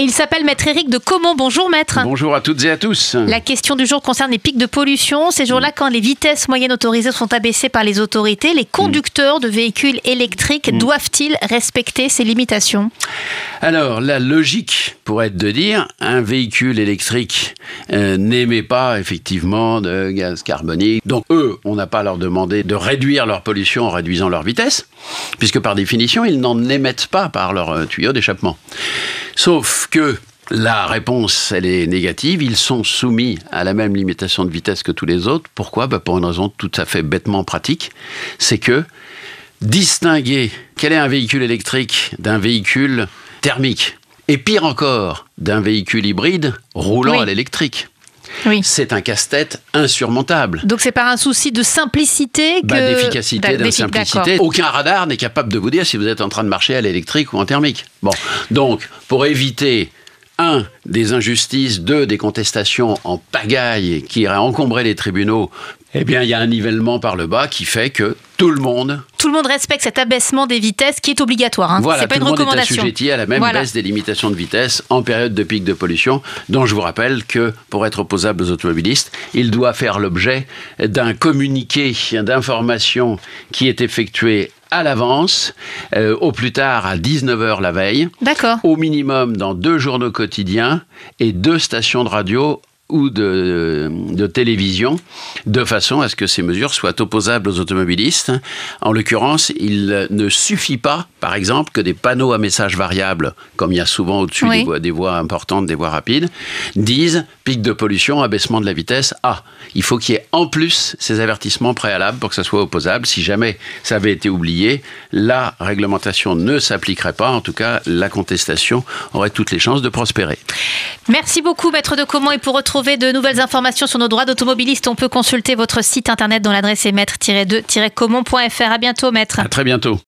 Et il s'appelle Maître Éric de Comont. Bonjour Maître. Bonjour à toutes et à tous. La question du jour concerne les pics de pollution. Ces jours-là, quand les vitesses moyennes autorisées sont abaissées par les autorités, les conducteurs de véhicules électriques doivent-ils respecter ces limitations? Alors, la logique pourrait être de dire un véhicule électrique euh, n'émet pas effectivement de gaz carbonique. Donc, eux, on n'a pas leur demander de réduire leur pollution en réduisant leur vitesse, puisque par définition, ils n'en émettent pas par leur euh, tuyau d'échappement. Sauf que la réponse, elle est négative. Ils sont soumis à la même limitation de vitesse que tous les autres. Pourquoi? Bah, Pour une raison tout à fait bêtement pratique. C'est que distinguer quel est un véhicule électrique d'un véhicule thermique, et pire encore, d'un véhicule hybride roulant Oui. à l'électrique. Oui. C'est un casse-tête insurmontable. Donc c'est par un souci de simplicité que... Bah, d'efficacité, d'insimplicité. Aucun radar n'est capable de vous dire si vous êtes en train de marcher à l'électrique ou en thermique. Bon, donc pour éviter un des injustices, deux des contestations en pagaille qui iraient encombrer les tribunaux, eh bien il y a un nivellement par le bas qui fait que tout le monde, Tout le monde respecte cet abaissement des vitesses qui est obligatoire. Hein. voilà, c'est pas tout une le monde est assujetti à la même Voilà. baisse des limitations de vitesse en période de pic de pollution, dont je vous rappelle que pour être opposable aux automobilistes, il doit faire l'objet d'un communiqué d'information qui est effectué à l'avance, euh, au plus tard à 19h la veille, D'accord. au minimum dans deux journaux quotidiens et deux stations de radio ou de, de télévision, de façon à ce que ces mesures soient opposables aux automobilistes. En l'occurrence, il ne suffit pas, par exemple, que des panneaux à messages variables, comme il y a souvent au-dessus Oui. des, voies, des voies importantes, des voies rapides, disent pic de pollution, abaissement de la vitesse. Ah, il faut qu'il y ait en plus ces avertissements préalables pour que ça soit opposable. Si jamais ça avait été oublié, la réglementation ne s'appliquerait pas. En tout cas, la contestation aurait toutes les chances de prospérer. Merci beaucoup, Maître de Comment. Et pour retrouver de nouvelles informations sur nos droits d'automobiliste, on peut consulter votre site internet dont l'adresse est maître-2-comont.fr. À bientôt, Maître. À très bientôt.